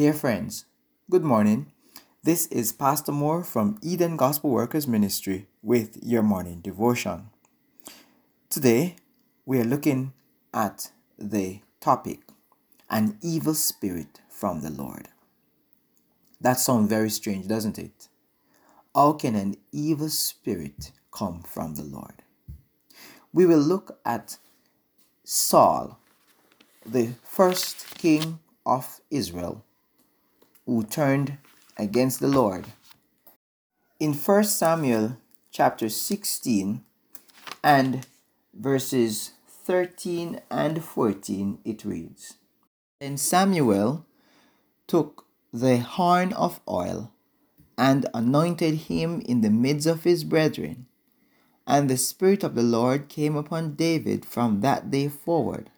Dear friends, good morning. This is Pastor Moore from Eden Gospel Workers Ministry with your morning devotion. Today, we are looking at the topic An Evil Spirit from the Lord. That sounds very strange, doesn't it? How can an evil spirit come from the Lord? We will look at Saul, the first king of Israel who turned against the Lord. In 1 Samuel chapter 16 and verses 13 and 14, it reads Then Samuel took the horn of oil and anointed him in the midst of his brethren. And the Spirit of the Lord came upon David from that day forward.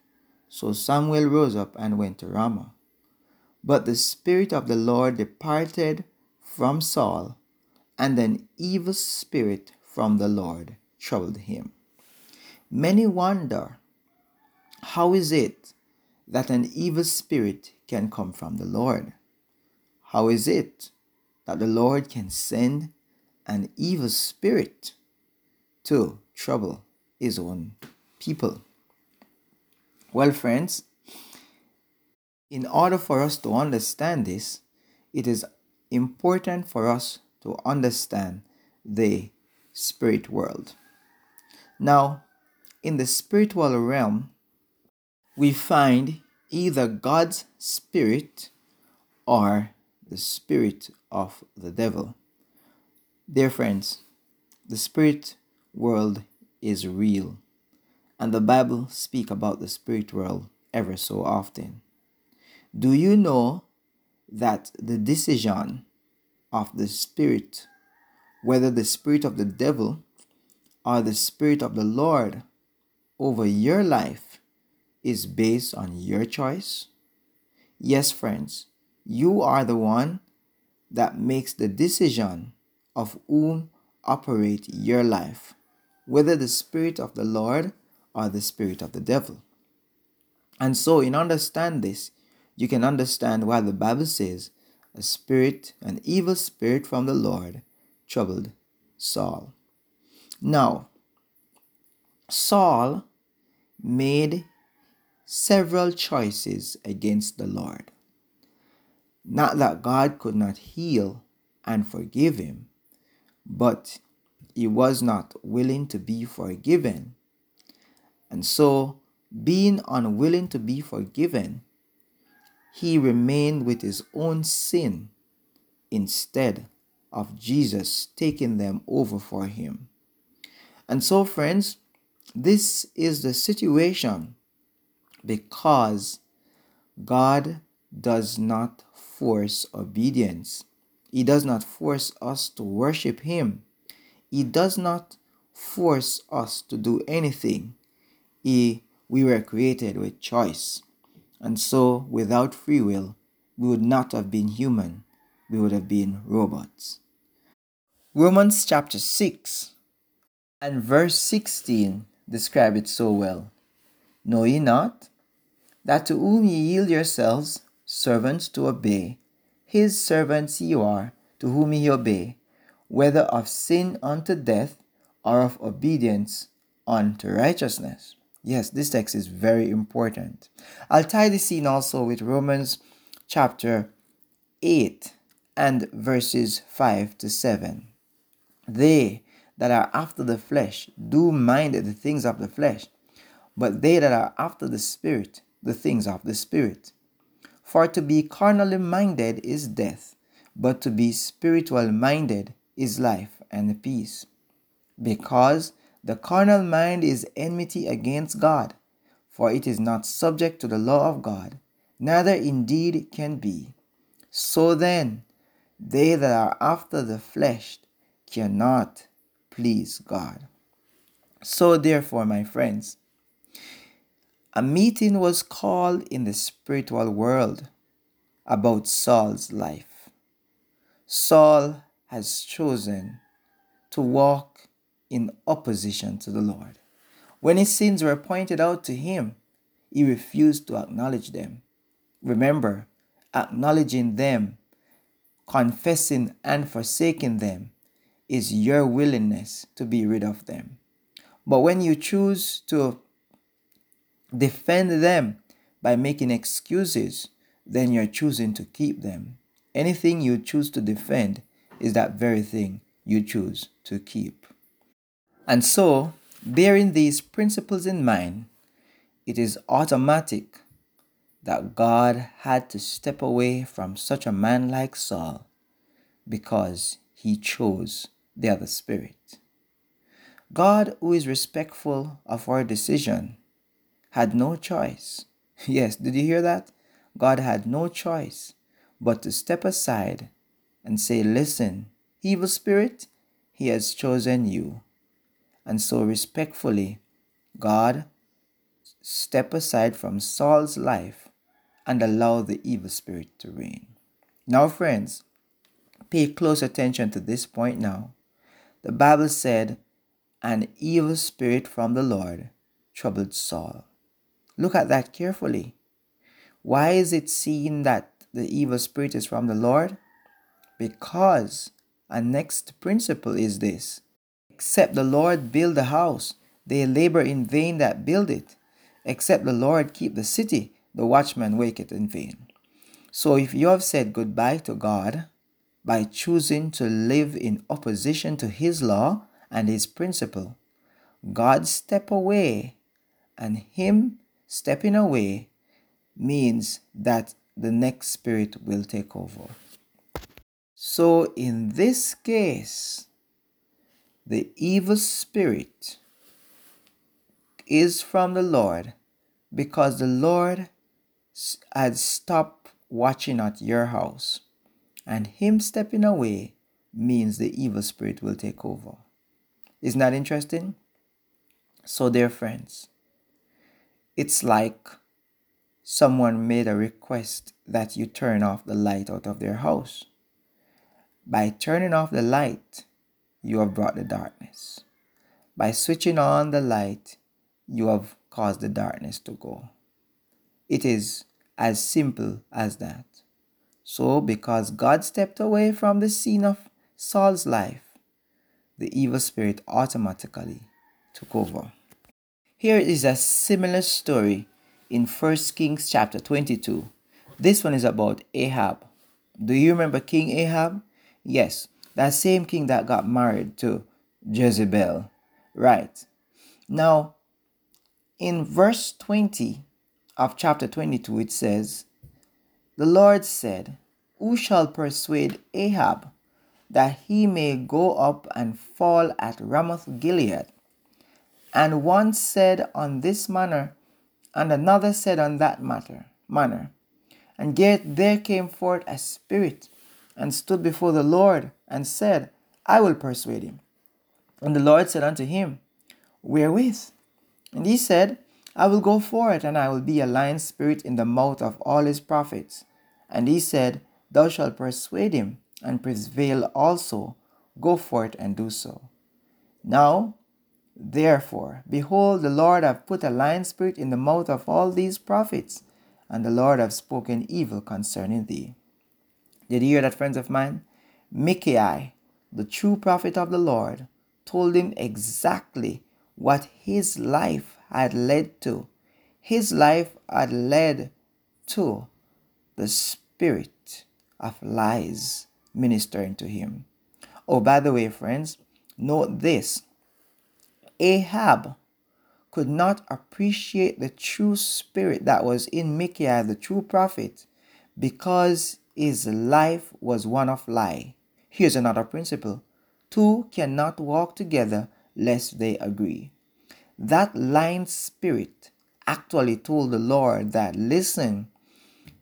So Samuel rose up and went to Ramah. But the Spirit of the Lord departed from Saul, and an evil spirit from the Lord troubled him. Many wonder how is it that an evil spirit can come from the Lord? How is it that the Lord can send an evil spirit to trouble his own people? Well, friends, in order for us to understand this, it is important for us to understand the spirit world. Now, in the spiritual realm, we find either God's spirit or the spirit of the devil. Dear friends, the spirit world is real, and the Bible speak about the spirit world ever so often. Do you know that the decision of the Spirit, whether the Spirit of the devil or the Spirit of the Lord over your life, is based on your choice? Yes, friends, you are the one that makes the decision of whom operate your life, whether the Spirit of the Lord or the Spirit of the devil. And so, in understand this, you can understand why the Bible says a spirit, an evil spirit from the Lord, troubled Saul. Now, Saul made several choices against the Lord. Not that God could not heal and forgive him, but he was not willing to be forgiven. And so, being unwilling to be forgiven, he remained with his own sin instead of Jesus taking them over for him. And so, friends, this is the situation because God does not force obedience. He does not force us to worship Him. He does not force us to do anything. He, we were created with choice. And so, without free will, we would not have been human, we would have been robots. Romans chapter 6 and verse 16 describe it so well. Know ye not that to whom ye yield yourselves servants to obey, his servants ye are, to whom ye obey, whether of sin unto death or of obedience unto righteousness. Yes, this text is very important. I'll tie the scene also with Romans chapter 8 and verses 5 to 7. They that are after the flesh do mind the things of the flesh, but they that are after the Spirit, the things of the Spirit. For to be carnally minded is death, but to be spiritual minded is life and peace. Because the carnal mind is enmity against God, for it is not subject to the law of God, neither indeed can be. So then, they that are after the flesh cannot please God. So, therefore, my friends, a meeting was called in the spiritual world about Saul's life. Saul has chosen to walk in opposition to the Lord. When his sins were pointed out to him, he refused to acknowledge them. Remember, acknowledging them, confessing and forsaking them, is your willingness to be rid of them. But when you choose to defend them by making excuses, then you're choosing to keep them. Anything you choose to defend is that very thing you choose to keep. And so, bearing these principles in mind, it is automatic that God had to step away from such a man like Saul because he chose the other spirit. God, who is respectful of our decision, had no choice. Yes, did you hear that? God had no choice but to step aside and say, Listen, evil spirit, he has chosen you. And so, respectfully, God step aside from Saul's life and allow the evil spirit to reign. Now, friends, pay close attention to this point now. The Bible said, An evil spirit from the Lord troubled Saul. Look at that carefully. Why is it seen that the evil spirit is from the Lord? Because a next principle is this Except the Lord build the house, they labor in vain that build it. Except the Lord keep the city, the watchman waketh in vain. So if you have said goodbye to God by choosing to live in opposition to His law and His principle, God step away, and Him stepping away means that the next spirit will take over. So in this case, the evil spirit is from the Lord because the Lord had stopped watching at your house. And him stepping away means the evil spirit will take over. Isn't that interesting? So, dear friends, it's like someone made a request that you turn off the light out of their house. By turning off the light, you have brought the darkness. By switching on the light, you have caused the darkness to go. It is as simple as that. So, because God stepped away from the scene of Saul's life, the evil spirit automatically took over. Here is a similar story in 1 Kings chapter 22. This one is about Ahab. Do you remember King Ahab? Yes, that same king that got married to Jezebel. Right. Now, in verse 20 of chapter 22, it says, The Lord said, Who shall persuade Ahab that he may go up and fall at Ramoth Gilead? And one said on this manner, and another said on that matter manner. And yet there came forth a spirit and stood before the Lord and said, I will persuade him. And the Lord said unto him, Wherewith? And he said, I will go for it, and I will be a lion spirit in the mouth of all his prophets. And he said, Thou shalt persuade him, and prevail also. Go for it and do so. Now, therefore, behold, the Lord hath put a lion spirit in the mouth of all these prophets, and the Lord hath spoken evil concerning thee. Did you hear that, friends of mine? Micaiah, the true prophet of the Lord, told him exactly what his life had led to. His life had led to the spirit of lies ministering to him. Oh, by the way, friends, note this Ahab could not appreciate the true spirit that was in Micaiah, the true prophet, because his life was one of lie. Here's another principle two cannot walk together lest they agree. That lying spirit actually told the Lord that, listen,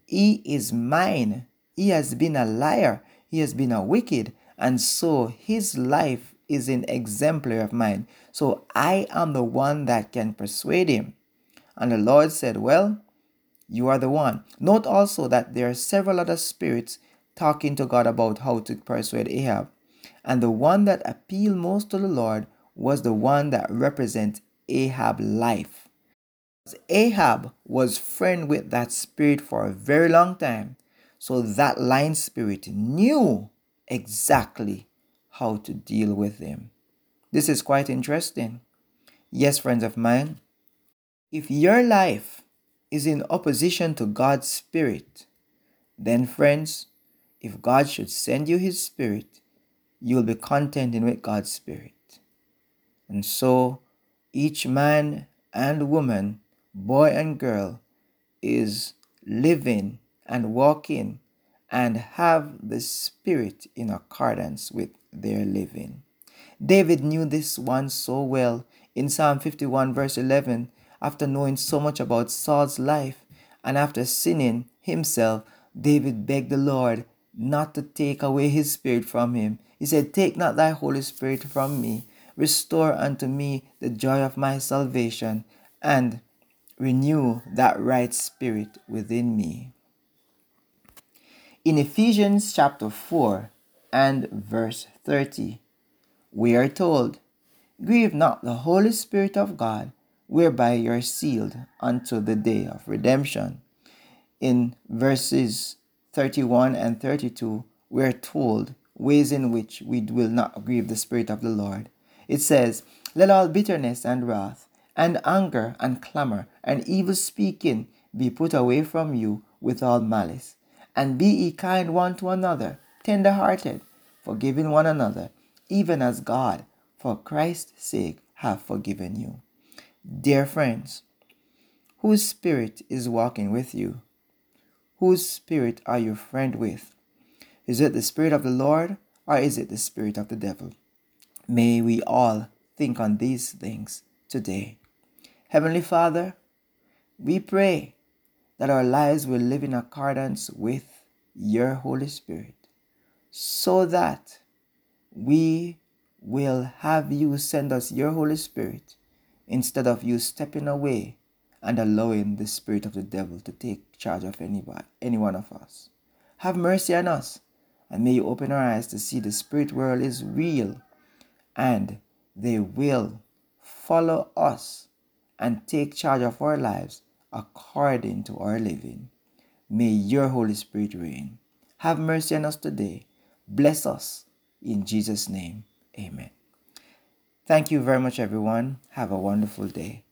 he is mine. He has been a liar. He has been a wicked. And so his life is an exemplar of mine. So I am the one that can persuade him. And the Lord said, Well, you are the one. Note also that there are several other spirits talking to God about how to persuade Ahab. And the one that appealed most to the Lord was the one that represents Ahab's life. Ahab was friend with that spirit for a very long time. So that lion spirit knew exactly how to deal with him. This is quite interesting. Yes, friends of mine, if your life is in opposition to God's Spirit, then, friends, if God should send you His Spirit, you will be content in with God's Spirit. And so, each man and woman, boy and girl, is living and walking and have the Spirit in accordance with their living. David knew this one so well in Psalm 51, verse 11. After knowing so much about Saul's life and after sinning himself, David begged the Lord not to take away his spirit from him. He said, Take not thy Holy Spirit from me. Restore unto me the joy of my salvation and renew that right spirit within me. In Ephesians chapter 4 and verse 30, we are told, Grieve not the Holy Spirit of God, whereby you are sealed unto the day of redemption. In verses 31 and 32, we are told ways in which we will not grieve the Spirit of the Lord. It says, Let all bitterness and wrath, and anger and clamor, and evil speaking be put away from you with all malice. And be ye kind one to another, tender hearted, forgiving one another even as God, for Christ's sake, have forgiven you. Dear friends, whose spirit is walking with you? Whose spirit are you friend with? Is it the spirit of the Lord or is it the spirit of the devil? May we all think on these things today. Heavenly Father, we pray that our lives will live in accordance with your Holy Spirit so that we will have you send us your Holy Spirit instead of you stepping away and allowing the spirit of the devil to take charge of anybody, any one of us. Have mercy on us and may you open our eyes to see the spirit world is real and they will follow us and take charge of our lives according to our living. May your Holy Spirit reign. Have mercy on us today. Bless us in Jesus' name, amen. Thank you very much, everyone. Have a wonderful day.